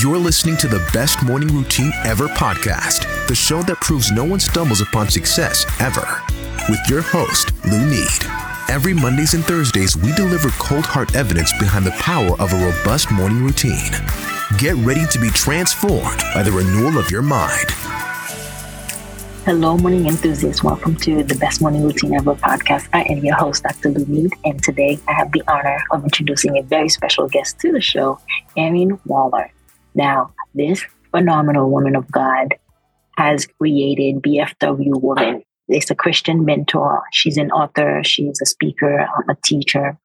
You're listening to the Best Morning Routine Ever podcast, the show that proves no one stumbles upon success ever. With your host, Lou Need. Every Mondays and Thursdays, we deliver cold hard evidence behind the power of a robust morning routine. Get ready to be transformed by the renewal of your mind. Hello, morning enthusiasts. Welcome to the Best Morning Routine Ever podcast. I am your host, Dr. Lou Need, and today I have the honor of introducing a very special guest to the show, Erin Waller. Now, this phenomenal woman of God has created BFW Woman. It's a Christian mentor. She's an author, she's a speaker, a teacher,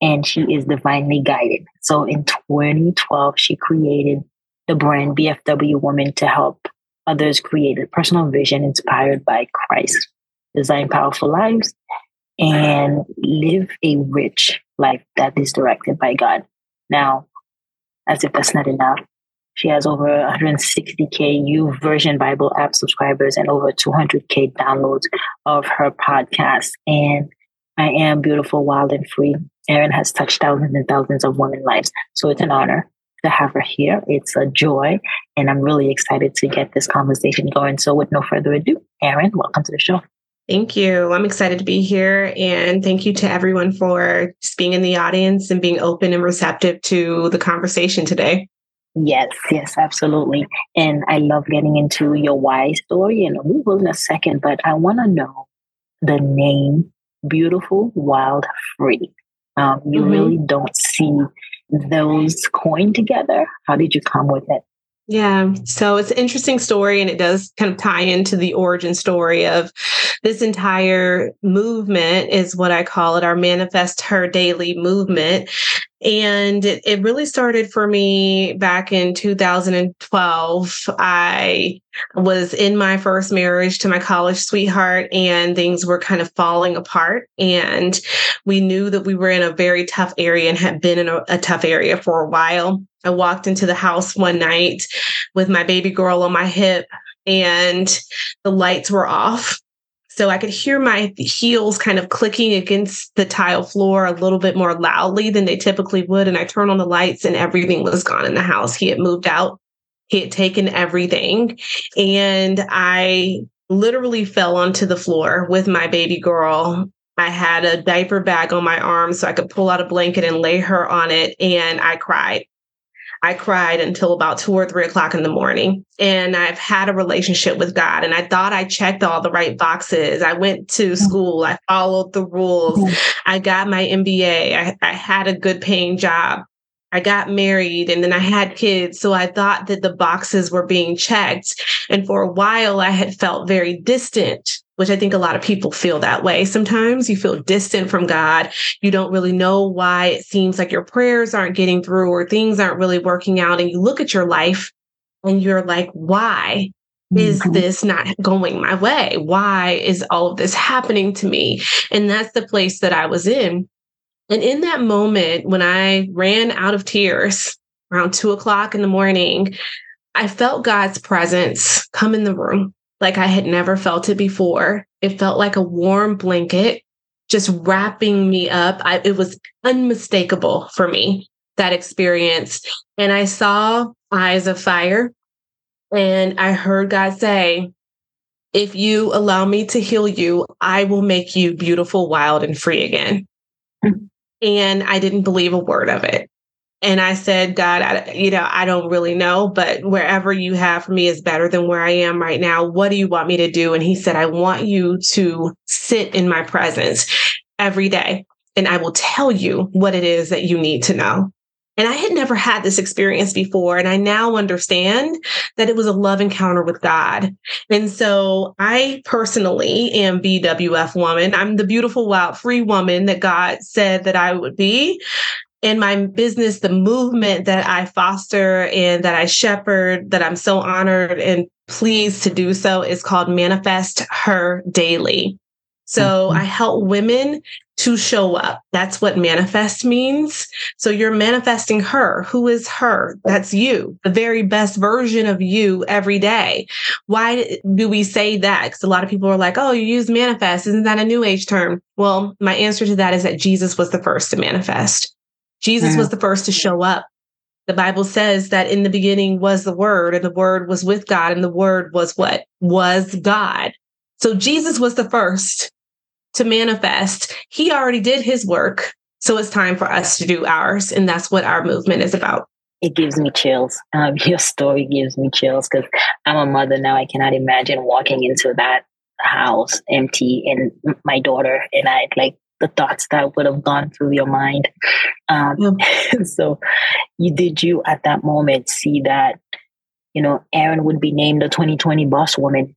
and she is divinely guided. So in 2012, she created the brand BFW Woman to help others create a personal vision inspired by Christ, design powerful lives, and live a rich life that is directed by God. Now, as if that's not enough, she has over 160K YouVersion Bible app subscribers and over 200K downloads of her podcast. And I am beautiful, wild, and free. Erin has touched thousands and thousands of women lives. So it's an honor to have her here. It's a joy. And I'm really excited to get this conversation going. So with no further ado, Erin, welcome to the show. Thank you. I'm excited to be here. And thank you to everyone for just being in the audience and being open and receptive to the conversation today. Yes, yes, absolutely. And I love getting into your why story, and we will in a second, but I want to know the name Beautiful, Wild, Free. Um, you mm-hmm. really don't see those coined together. How did you come with it? Yeah. So it's an interesting story, and it does kind of tie into the origin story of this entire movement, is what I call it our Manifest Her Daily movement. And it, it really started for me back in 2012. I was in my first marriage to my college sweetheart, and things were kind of falling apart. And we knew that we were in a very tough area and had been in a, a tough area for a while. I walked into the house one night with my baby girl on my hip, and the lights were off so I could hear my heels kind of clicking against the tile floor a little bit more loudly than they typically would. And I turned on the lights and everything was gone in the house. He had moved out, he had taken everything. And I literally fell onto the floor with my baby girl. I had a diaper bag on my arm so I could pull out a blanket and lay her on it. And I cried. I cried until about two or three o'clock in the morning. And I've had a relationship with God and I thought I checked all the right boxes. I went to mm-hmm. school, I followed the rules, mm-hmm. I got my MBA, I, I had a good paying job. I got married and then I had kids. So I thought that the boxes were being checked. And for a while, I had felt very distant which I think a lot of people feel that way. Sometimes you feel distant from God. You don't really know why it seems like your prayers aren't getting through or things aren't really working out. And you look at your life and you're like, why? Is mm-hmm. this not going my way? Why is all of this happening to me? And that's the place that I was in. And in that moment, when I ran out of tears around two o'clock in the morning, I felt God's presence come in the room like I had never felt it before. It felt like a warm blanket just wrapping me up. I, it was unmistakable for me, that experience. And I saw eyes of fire and I heard God say, if you allow me to heal you, I will make you beautiful, wild, and free again. Mm-hmm. And I didn't believe a word of it. And I said, God, I, you know, I don't really know, but wherever you have for me is better than where I am right now. What do you want me to do? And he said, I want you to sit in my presence every day and I will tell you what it is that you need to know. And I had never had this experience before. And I now understand that it was a love encounter with God. And so I personally am BWF woman. I'm the beautiful, wild, free woman that God said that I would be in my business, the movement that I foster and that I shepherd, that I'm so honored and pleased to do so, is called Manifest Her Daily. So mm-hmm. I help women to show up. That's what manifest means. So you're manifesting her. Who is her? That's you, the very best version of you every day. Why do we say that? Because a lot of people are like, oh, you use manifest. Isn't that a new age term? Well, my answer to that is that Jesus was the first to manifest. Jesus was the first to show up. The Bible says that in the beginning was the Word, and the Word was with God, and the Word was what? Was God. So Jesus was the first to manifest. He already did his work. So it's time for us to do ours. And that's what our movement is about. It gives me chills. Um, your story gives me chills because I'm a mother now. I cannot imagine walking into that house empty and my daughter and I like the thoughts that would have gone through your mind. Um, yeah. so you did you at that moment see that, you know, Erin would be named the 2020 boss woman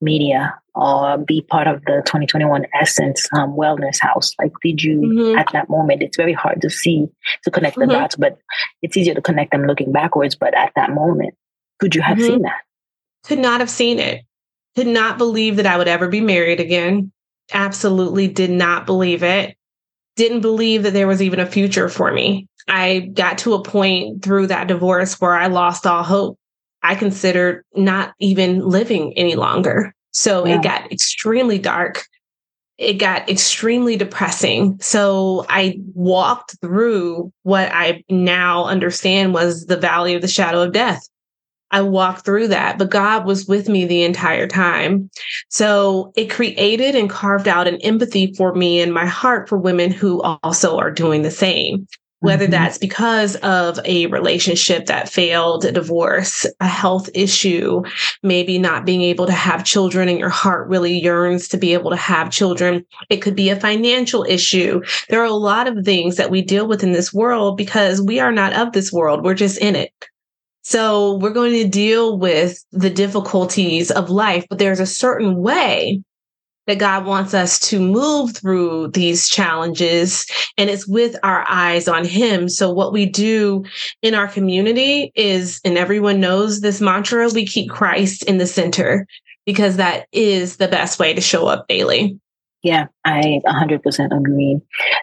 media or be part of the 2021 Essence um, Wellness House? Like, did you mm-hmm. at that moment? It's very hard to see to connect the mm-hmm. dots, but it's easier to connect them looking backwards. But at that moment, could you have mm-hmm. seen that? Could not have seen it. Could not believe that I would ever be married again. Absolutely did not believe it. Didn't believe that there was even a future for me. I got to a point through that divorce where I lost all hope. I considered not even living any longer. So yeah. it got extremely dark. It got extremely depressing. So I walked through what I now understand was the valley of the shadow of death. I walked through that, but God was with me the entire time. So it created and carved out an empathy for me and my heart for women who also are doing the same whether mm-hmm. that's because of a relationship that failed, a divorce, a health issue, maybe not being able to have children and your heart really yearns to be able to have children. It could be a financial issue. There are a lot of things that we deal with in this world because we are not of this world. We're just in it. So we're going to deal with the difficulties of life, but there's a certain way that God wants us to move through these challenges and it's with our eyes on him. So what we do in our community is, and everyone knows this mantra, we keep Christ in the center because that is the best way to show up daily. Yeah, I 100% agree.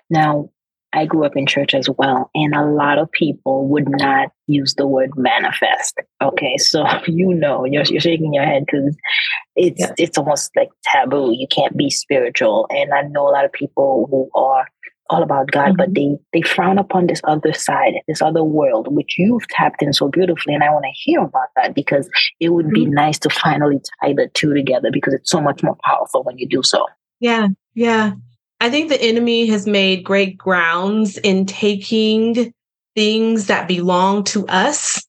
Now, I grew up in church as well, and a lot of people would not use the word manifest. Okay, so you know, you're, you're shaking your head because it's yeah. it's almost like taboo. You can't be spiritual, and I know a lot of people who are all about God, mm-hmm. but they they frown upon this other side, this other world, which you've tapped in so beautifully. And I want to hear about that because it would mm-hmm. be nice to finally tie the two together because it's so much more powerful when you do so. Yeah, yeah. I think the enemy has made great grounds in taking things that belong to us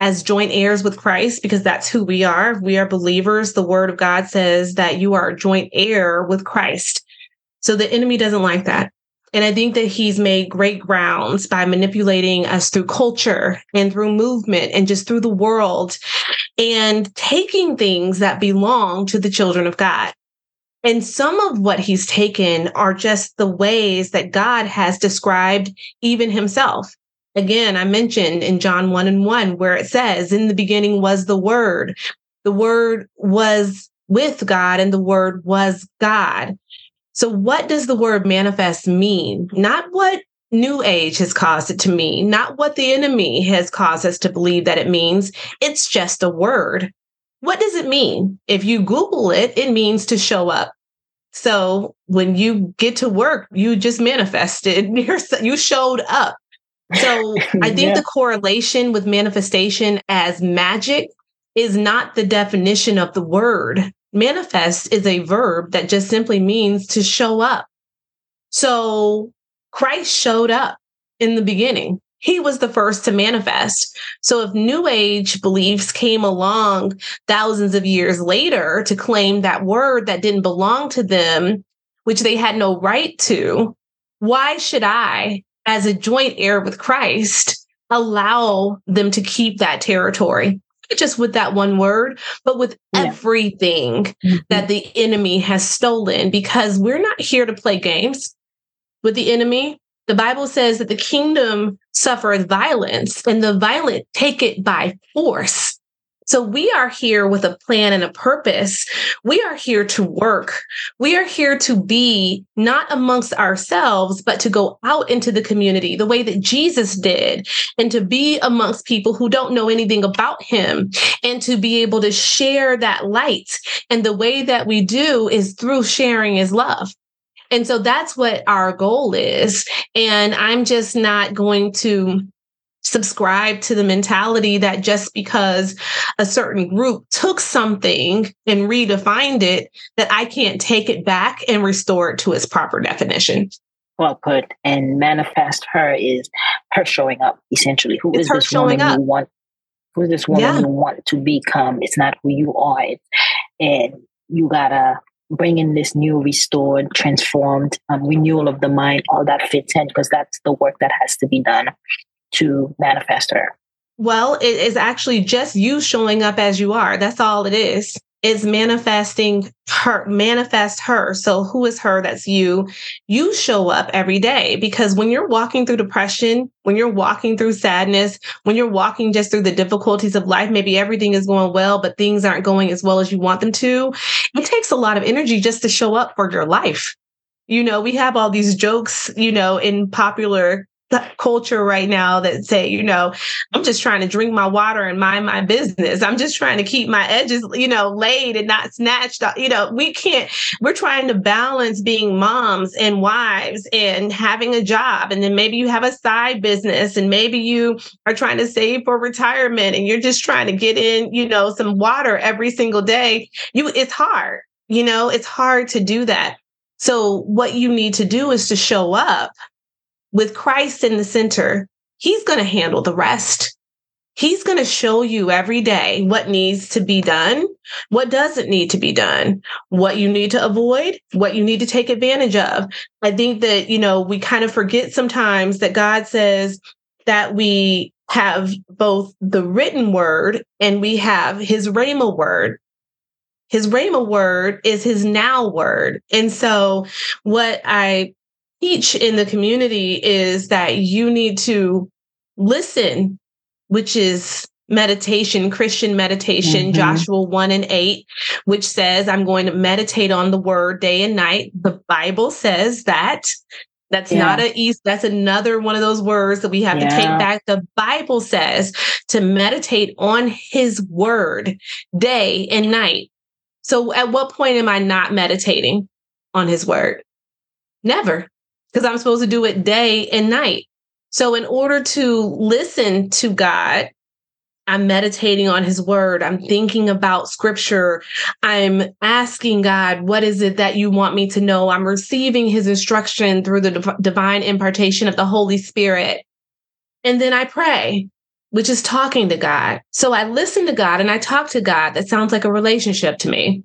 as joint heirs with Christ, because that's who we are. We are believers. The word of God says that you are a joint heir with Christ. So the enemy doesn't like that. And I think that he's made great grounds by manipulating us through culture and through movement and just through the world and taking things that belong to the children of God. And some of what he's taken are just the ways that God has described even himself. Again, I mentioned in John 1 and 1, where it says, In the beginning was the Word. The Word was with God, and the Word was God. So, what does the word manifest mean? Not what New Age has caused it to mean, not what the enemy has caused us to believe that it means. It's just a word. What does it mean? If you Google it, it means to show up. So when you get to work, you just manifested, you showed up. So I think yeah. the correlation with manifestation as magic is not the definition of the word. Manifest is a verb that just simply means to show up. So Christ showed up in the beginning he was the first to manifest. So if New Age beliefs came along thousands of years later to claim that word that didn't belong to them, which they had no right to, why should I, as a joint heir with Christ, allow them to keep that territory? just with that one word, but with yeah. everything mm-hmm. that the enemy has stolen, because we're not here to play games with the enemy. The Bible says that the kingdom suffers violence and the violent take it by force. So we are here with a plan and a purpose. We are here to work. We are here to be not amongst ourselves, but to go out into the community the way that Jesus did and to be amongst people who don't know anything about him and to be able to share that light. And the way that we do is through sharing his love. And so that's what our goal is. And I'm just not going to subscribe to the mentality that just because a certain group took something and redefined it, that I can't take it back and restore it to its proper definition. Well put. And manifest her is her showing up, essentially. Who it's is this woman up. you want? Who is this woman yeah. you want to become? It's not who you are. It's, and you gotta bring in this new, restored, transformed um, renewal of the mind. All that fits in because that's the work that has to be done to manifest her. Well, it is actually just you showing up as you are. That's all it is is manifesting her manifest her. So who is her? That's you. You show up every day because when you're walking through depression when you're walking through sadness when you're walking just through the difficulties of life maybe everything is going well but things aren't going as well as you want them to it takes a lot of energy just to show up for your life. You know we have all these jokes you know in popular culture right now that say, you know, I'm just trying to drink my water and mind my business. I'm just trying to keep my edges, you know, laid and not snatched. You know, we can't, we're trying to balance being moms and wives and having a job. And then maybe you have a side business and maybe you are trying to save for retirement and you're just trying to get in, you know, some water every single day. You, it's hard, you know, it's hard to do that. So what you need to do is to show up with Christ in the center, He's going to handle the rest. He's going to show you every day what needs to be done, what doesn't need to be done, what you need to avoid, what you need to take advantage of. I think that, you know, we kind of forget sometimes that God says that we have both the written word and we have his Rhema word. His Rhema word is his now word. And so what I teach in the community is that you need to listen, which is meditation, Christian meditation, mm-hmm. Joshua 1 and 8, which says, I'm going to meditate on the word day and night. The Bible says that. That's yeah. not a east. That's another one of those words that we have yeah. to take back. The Bible says to meditate on his word day and night. So at what point am I not meditating on his word? Never because I'm supposed to do it day and night. So, in order to listen to God, I'm meditating on his word. I'm thinking about scripture. I'm asking God, what is it that you want me to know? I'm receiving his instruction through the div- divine impartation of the Holy Spirit. And then I pray, which is talking to God. So I listen to God and I talk to God. That sounds like a relationship to me.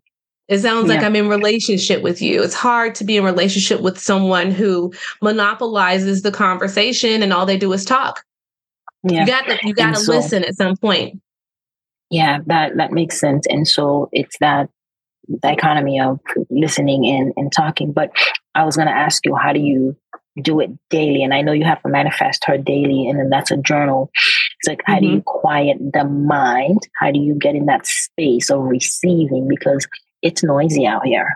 It sounds yeah. like I'm in relationship with you. It's hard to be in relationship with someone who monopolizes the conversation and all they do is talk. Yeah. You got to you got to so, listen at some point. Yeah, that that makes sense. And so it's that dichotomy of listening and, and talking. But I was going to ask you, how do you do it daily? And I know you have to manifest her daily, and then that's a journal. It's like, how mm-hmm. do you quiet the mind? How do you get in that space of receiving? Because it's noisy out here.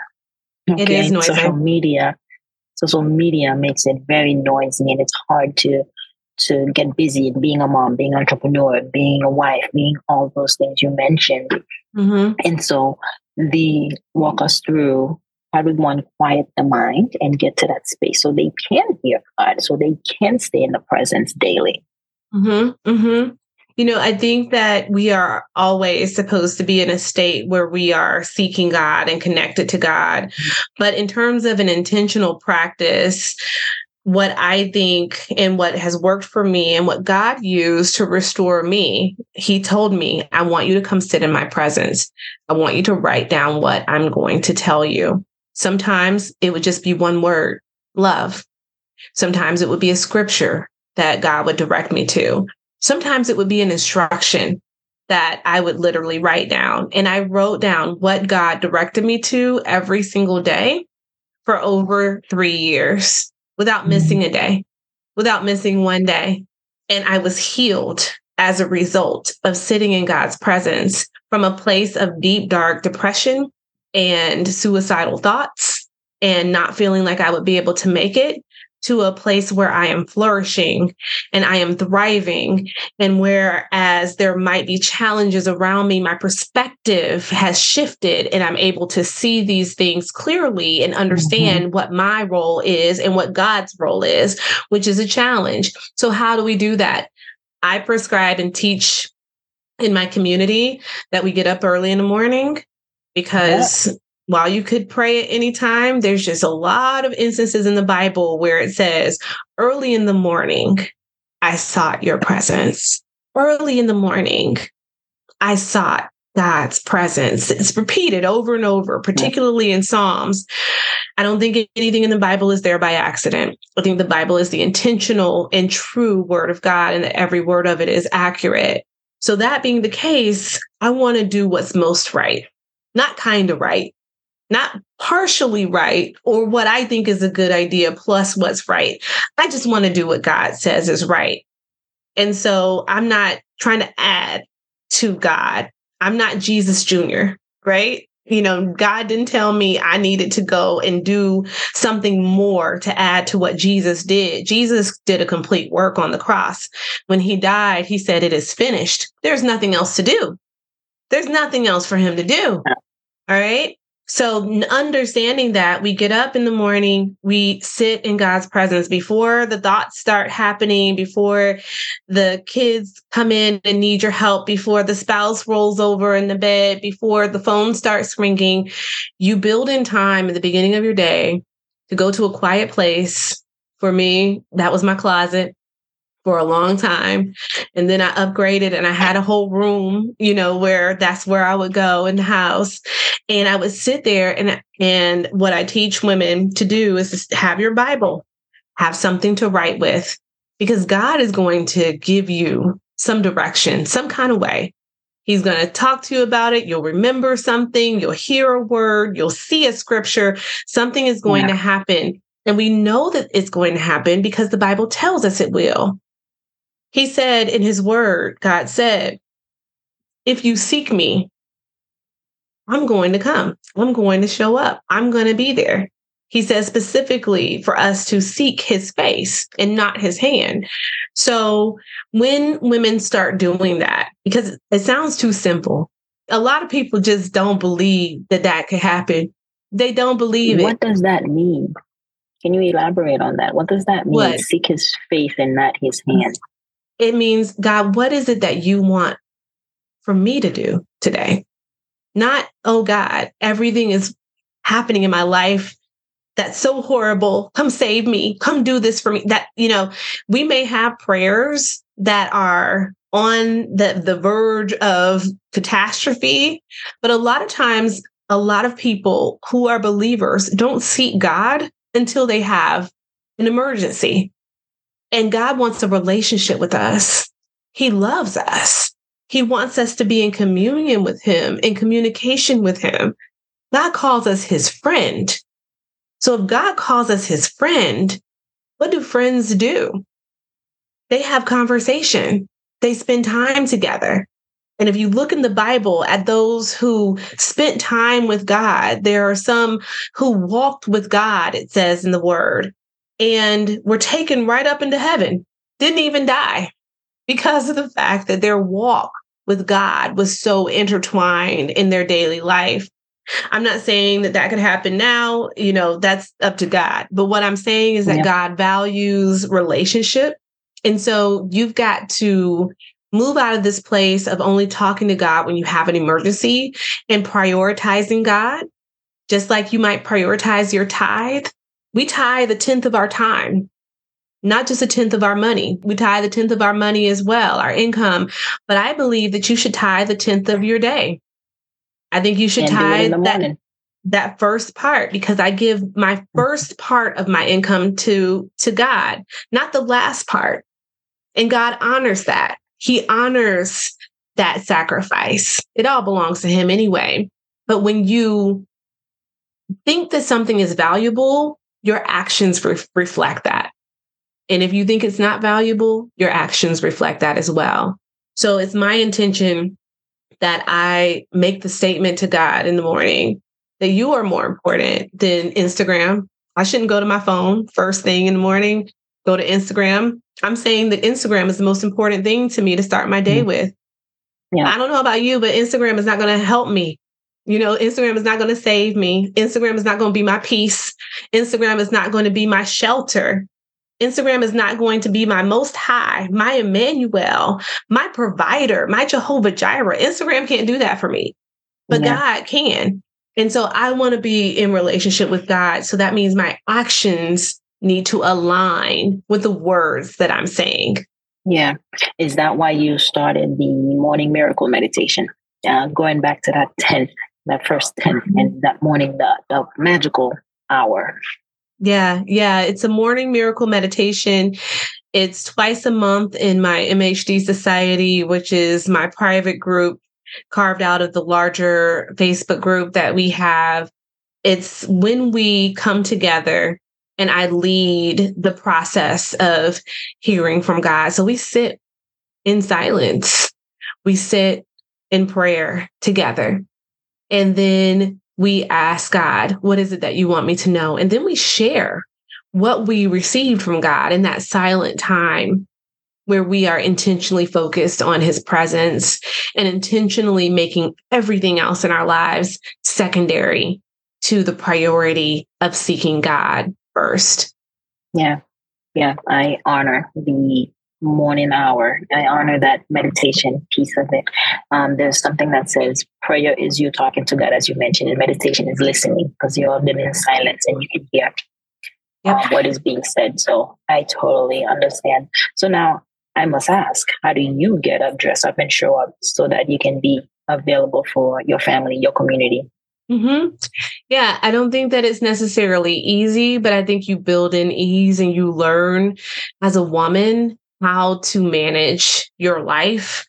Okay? It is noisy. Social media, social media makes it very noisy, and it's hard to to get busy being a mom, being an entrepreneur, being a wife, being all those things you mentioned. Mm-hmm. And so, the walk us through how want to quiet the mind and get to that space so they can hear God, so they can stay in the presence daily. Mm-hmm. Mm-hmm. You know, I think that we are always supposed to be in a state where we are seeking God and connected to God. But in terms of an intentional practice, what I think and what has worked for me and what God used to restore me, He told me, I want you to come sit in my presence. I want you to write down what I'm going to tell you. Sometimes it would just be one word love. Sometimes it would be a scripture that God would direct me to. Sometimes it would be an instruction that I would literally write down. And I wrote down what God directed me to every single day for over three years without mm-hmm. missing a day, without missing one day. And I was healed as a result of sitting in God's presence from a place of deep, dark depression and suicidal thoughts and not feeling like I would be able to make it to a place where I am flourishing and I am thriving. And whereas there might be challenges around me, my perspective has shifted and I'm able to see these things clearly and understand mm-hmm. what my role is and what God's role is, which is a challenge. So, how do we do that? I prescribe and teach in my community that we get up early in the morning because. While you could pray at any time, there's just a lot of instances in the Bible where it says, early in the morning, I sought your presence. Early in the morning, I sought God's presence. It's repeated over and over, particularly in Psalms. I don't think anything in the Bible is there by accident. I think the Bible is the intentional and true word of God, and that every word of it is accurate. So, that being the case, I want to do what's most right, not kind of right, not partially right, or what I think is a good idea plus what's right. I just want to do what God says is right. And so, I'm not trying to add to God. I'm not Jesus Jr., right? You know, God didn't tell me I needed to go and do something more to add to what Jesus did. Jesus did a complete work on the cross. When he died, he said, It is finished. There's nothing else to do. There's nothing else for him to do. All right. So, understanding that we get up in the morning, we sit in God's presence before the thoughts start happening, before the kids come in and need your help, before the spouse rolls over in the bed, before the phone starts ringing. You build in time at the beginning of your day to go to a quiet place. For me, that was my closet for a long time. And then I upgraded and I had a whole room, you know, where that's where I would go in the house. And I would sit there and and what I teach women to do is have your Bible, have something to write with, because God is going to give you some direction, some kind of way. He's going to talk to you about it. You'll remember something. You'll hear a word. You'll see a scripture. Something is going yeah. to happen. And we know that it's going to happen because the Bible tells us it will. He said in his word, God said, if you seek me, I'm going to come. I'm going to show up. I'm going to be there. He says specifically for us to seek his face and not his hand. So when women start doing that, because it sounds too simple, a lot of people just don't believe that that could happen. They don't believe what it. What does that mean? Can you elaborate on that? What does that mean? What? Seek his face and not his hand. It means, God, what is it that you want for me to do today? Not, oh God, everything is happening in my life that's so horrible. Come save me. Come do this for me. That, you know, we may have prayers that are on the, the verge of catastrophe, but a lot of times, a lot of people who are believers don't seek God until they have an emergency. And God wants a relationship with us. He loves us. He wants us to be in communion with Him, in communication with Him. God calls us His friend. So if God calls us His friend, what do friends do? They have conversation, they spend time together. And if you look in the Bible at those who spent time with God, there are some who walked with God, it says in the word and were taken right up into heaven, didn't even die because of the fact that their walk with God was so intertwined in their daily life. I'm not saying that that could happen now, you know, that's up to God. But what I'm saying is that yeah. God values relationship. And so you've got to move out of this place of only talking to God when you have an emergency and prioritizing God, just like you might prioritize your tithe we tithe the tenth of our time, not just a tenth of our money. We tithe the tenth of our money as well, our income. But I believe that you should tithe the tenth of your day. I think you should tithe that that first part because I give my first part of my income to to God, not the last part. And God honors that. He honors that sacrifice. It all belongs to him anyway. But when you think that something is valuable, your actions re- reflect that. And if you think it's not valuable, your actions reflect that as well. So it's my intention that I make the statement to God in the morning that you are more important than Instagram. I shouldn't go to my phone first thing in the morning, go to Instagram. I'm saying that Instagram is the most important thing to me to start my day mm-hmm. with. Yeah. I don't know about you, but Instagram is not going to help me you know, Instagram is not going to save me. Instagram is not going to be my peace. Instagram is not going to be my shelter. Instagram is not going to be my most high, my Emmanuel, my provider, my Jehovah Jireh. Instagram can't do that for me, but yeah. God can. And so I want to be in relationship with God. So that means my actions need to align with the words that I'm saying. Yeah. Is that why you started the morning miracle meditation? Uh, going back to that 10th, that first 10th, and that morning, the, the magical hour. Yeah, yeah. It's a morning miracle meditation. It's twice a month in my MHD Society, which is my private group carved out of the larger Facebook group that we have. It's when we come together and I lead the process of hearing from God. So we sit in silence, we sit in prayer together. And then we ask God, what is it that you want me to know? And then we share what we received from God in that silent time where we are intentionally focused on his presence and intentionally making everything else in our lives secondary to the priority of seeking God first. Yeah. Yeah. I honor the morning hour. I honor that meditation piece of it. Um, there's something that says prayer is you talking to God, as you mentioned, and meditation is listening because you're been in silence and you can hear yep. uh, what is being said. So I totally understand. So now I must ask, how do you get up, dress up, and show up so that you can be available for your family, your community? Mm-hmm. Yeah, I don't think that it's necessarily easy, but I think you build in ease and you learn as a woman how to manage your life.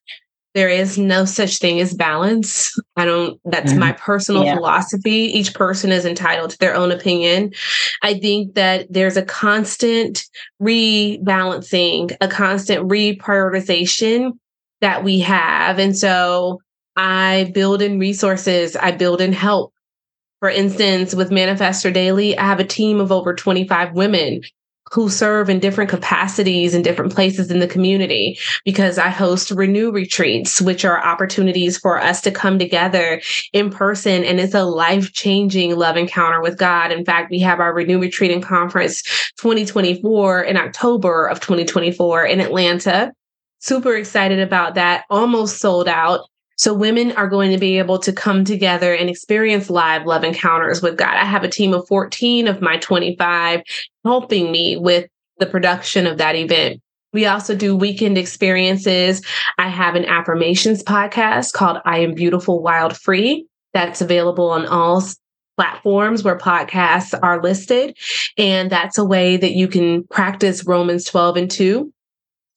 There is no such thing as balance. I don't, that's mm-hmm. my personal yeah. philosophy. Each person is entitled to their own opinion. I think that there's a constant rebalancing, a constant reprioritization that we have. And so I build in resources, I build in help. For instance, with Manifest Her Daily, I have a team of over 25 women who serve in different capacities in different places in the community because I host renew retreats, which are opportunities for us to come together in person. And it's a life changing love encounter with God. In fact, we have our renew retreat and conference 2024 in October of 2024 in Atlanta. Super excited about that. Almost sold out. So women are going to be able to come together and experience live love encounters with God. I have a team of 14 of my 25 helping me with the production of that event. We also do weekend experiences. I have an affirmations podcast called I Am Beautiful Wild Free that's available on all platforms where podcasts are listed. And that's a way that you can practice Romans 12 and 2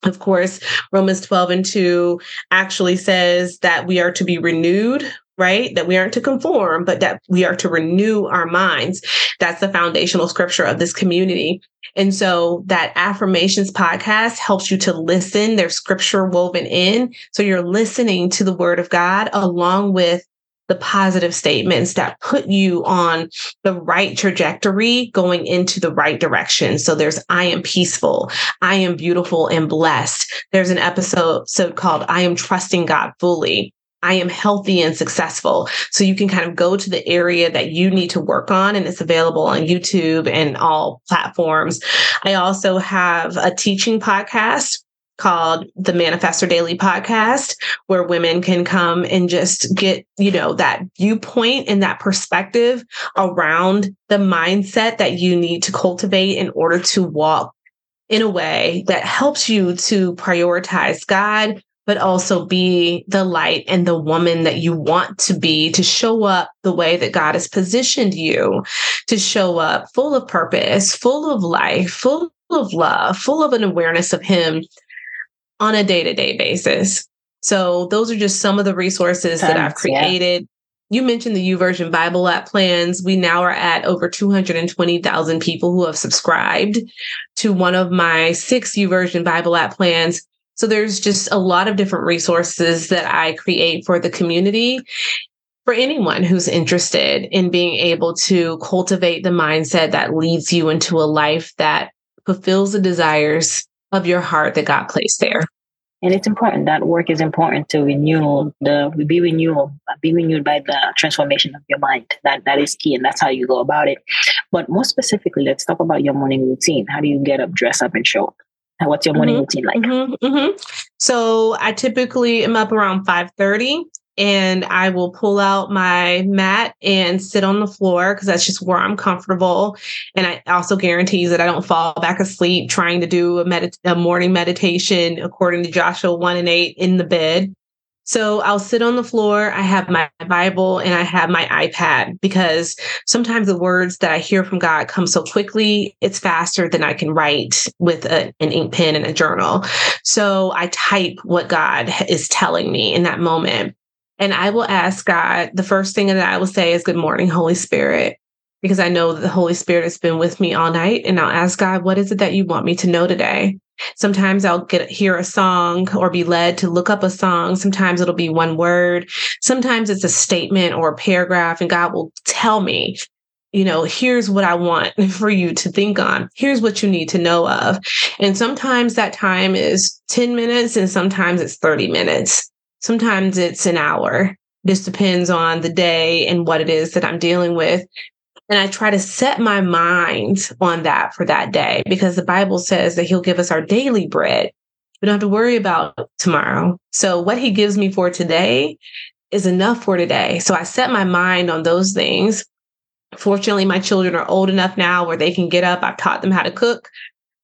of course, Romans 12 and 2 actually says that we are to be renewed, right? That we aren't to conform, but that we are to renew our minds. That's the foundational scripture of this community. And so that affirmations podcast helps you to listen. There's scripture woven in. So you're listening to the word of God along with the positive statements that put you on the right trajectory going into the right direction. So there's I am peaceful, I am beautiful and blessed. There's an episode so called I am trusting God fully. I am healthy and successful. So you can kind of go to the area that you need to work on, and it's available on YouTube and all platforms. I also have a teaching podcast called the Manifest Her Daily podcast, where women can come and just get, you know, that viewpoint and that perspective around the mindset that you need to cultivate in order to walk in a way that helps you to prioritize God, but also be the light and the woman that you want to be to show up the way that God has positioned you to show up full of purpose, full of life, full of love, full of an awareness of Him on a day to day basis. So those are just some of the resources Tons, that I've created. Yeah. You mentioned the YouVersion Bible app plans. We now are at over 220,000 people who have subscribed to one of my six YouVersion Bible app plans. So there's just a lot of different resources that I create for the community for anyone who's interested in being able to cultivate the mindset that leads you into a life that fulfills the desires of your heart that God placed there. and it's important. That work is important to renew the be renewed, be renewed by the transformation of your mind. That that is key, and that's how you go about it. But more specifically, let's talk about your morning routine. How do you get up, dress up, and show up? What's your morning mm-hmm, routine like? Mm-hmm, mm-hmm. So I typically am up around five thirty and I will pull out my mat and sit on the floor because that's just where I'm comfortable. And I also guarantees that I don't fall back asleep trying to do a, med- a morning meditation according to Joshua 1 and 8 in the bed. So I'll sit on the floor. I have my Bible and I have my iPad because sometimes the words that I hear from God come so quickly, it's faster than I can write with a, an ink pen and a journal. So I type what God is telling me in that moment. And I will ask God, the first thing that I will say is, Good morning, Holy Spirit, because I know that the Holy Spirit has been with me all night. And I'll ask God, What is it that you want me to know today? Sometimes I'll get hear a song or be led to look up a song. Sometimes it'll be one word. Sometimes it's a statement or a paragraph, and God will tell me, you know, here's what I want for you to think on. Here's what you need to know of. And sometimes that time is 10 minutes and sometimes it's 30 minutes. Sometimes it's an hour. This depends on the day and what it is that I'm dealing with. And I try to set my mind on that for that day because the Bible says that He'll give us our daily bread. We don't have to worry about tomorrow. So, what He gives me for today is enough for today. So, I set my mind on those things. Fortunately, my children are old enough now where they can get up. I've taught them how to cook.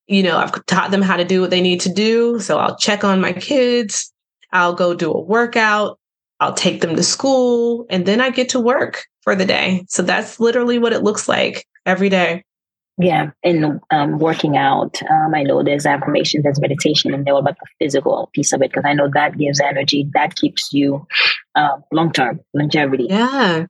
You know, I've taught them how to do what they need to do. So, I'll check on my kids. I'll go do a workout. I'll take them to school and then I get to work for the day. So that's literally what it looks like every day. Yeah, and um, working out. Um, I know there's affirmation, there's meditation, and they're about the physical piece of it because I know that gives energy, that keeps you uh, long term longevity. Yeah,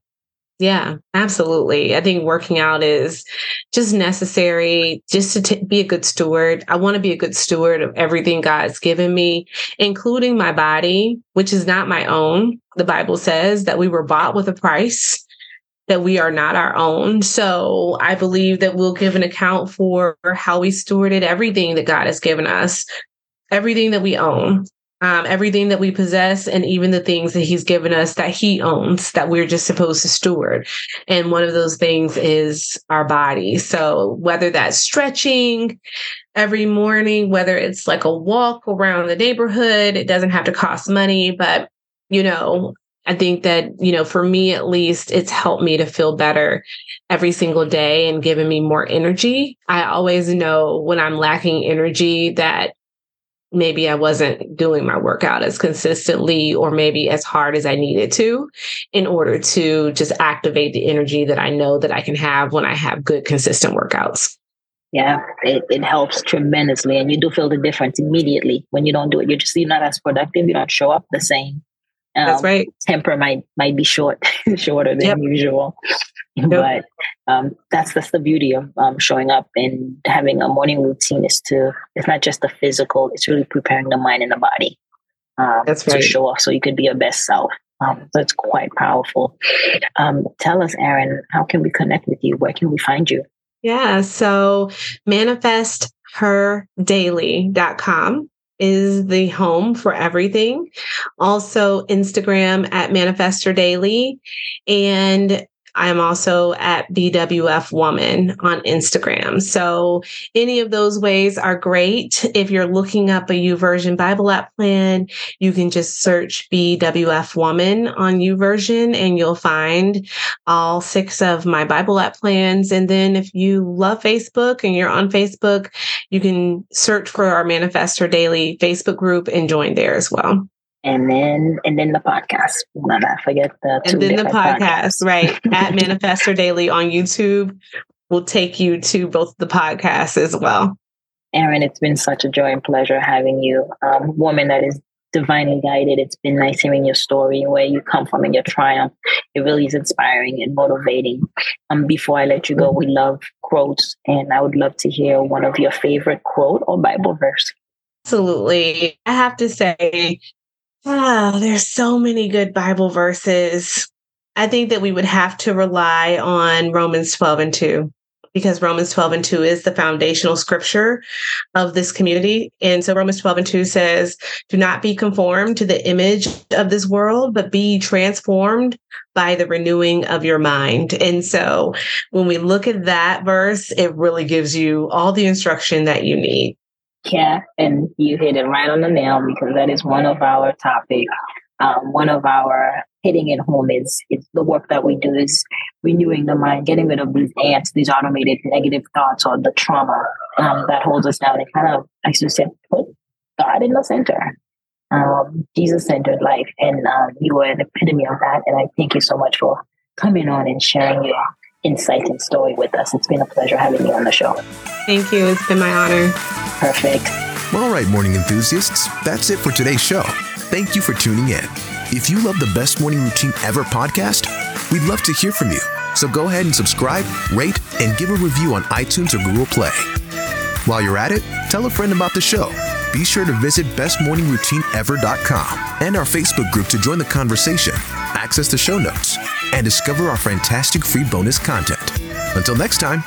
yeah, absolutely. I think working out is just necessary just to t- be a good steward. I want to be a good steward of everything God's given me, including my body, which is not my own. The Bible says that we were bought with a price, that we are not our own. So I believe that we'll give an account for how we stewarded everything that God has given us, everything that we own um, everything that we possess and even the things that he's given us that he owns that we're just supposed to steward. And one of those things is our body. So whether that's stretching every morning, whether it's like a walk around the neighborhood, it doesn't have to cost money, but you know, I think that, you know, for me at least, it's helped me to feel better every single day and given me more energy. I always know when I'm lacking energy that maybe I wasn't doing my workout as consistently or maybe as hard as I needed to in order to just activate the energy that I know that I can have when I have good, consistent workouts. Yeah, it, it helps tremendously. And you do feel the difference immediately when you don't do it. You're just you're not as productive. You don't show up the same. Um, That's right. Temper might might be short, shorter than yep. usual. Yep. But um, that's that's the beauty of um, showing up and having a morning routine is to it's not just the physical; it's really preparing the mind and the body. Um, that's right. To show up so you could be your best self. Um, so it's quite powerful. Um, tell us, Erin, how can we connect with you? Where can we find you? Yeah, so manifestherdaily.com is the home for everything. Also, Instagram at Manifest Her Daily. And I'm also at BWF Woman on Instagram. So any of those ways are great. If you're looking up a YouVersion Bible app plan, you can just search BWF Woman on YouVersion and you'll find all six of my Bible app plans. And then if you love Facebook and you're on Facebook, you can search for our Manifest Her Daily Facebook group and join there as well and then and then the podcast. Not I forget the and then the podcast, podcasts. right? At Manifest Her Daily on YouTube will take you to both the podcasts as well. Erin, it's been such a joy and pleasure having you. Um, woman that is divinely guided. It's been nice hearing your story and where you come from and your triumph. It really is inspiring and motivating. Um, before I let you go, we love quotes, and I would love to hear one of your favorite quote or Bible verse. Absolutely. I have to say, Oh, there's so many good Bible verses. I think that we would have to rely on Romans 12 and 2. because Romans 12 and 2 is the foundational scripture of this community. And so Romans 12 and 2 says, Do not be conformed to the image of this world, but be transformed by the renewing of your mind. And so when we look at that verse, it really gives you all the instruction that you need. Yeah, and you hit it right on the nail because that is one of our topics um, one of our hitting it home is, is the work that we do is renewing the mind, getting rid of these ants, these automated negative thoughts or the trauma um, that holds us down and kind of, I you said, put God in the center, um, Jesus centered life. And um, you were an epitome of that. And I thank you so much for coming on and sharing your insight and story with us. It's been a pleasure having you on the show. Thank you. It's been my honor. Perfect. Well, All right, morning enthusiasts, that's it for today's show. Thank you for tuning in. If you love the Best Morning Routine Ever podcast, we'd love to hear from you. So go ahead and subscribe, rate, and give a review on iTunes or Google Play. While you're at it, tell a friend about the show. Be sure to visit bestmorningroutineever.com and our Facebook group to join the conversation, access the show notes, and discover our fantastic free bonus content. Until next time,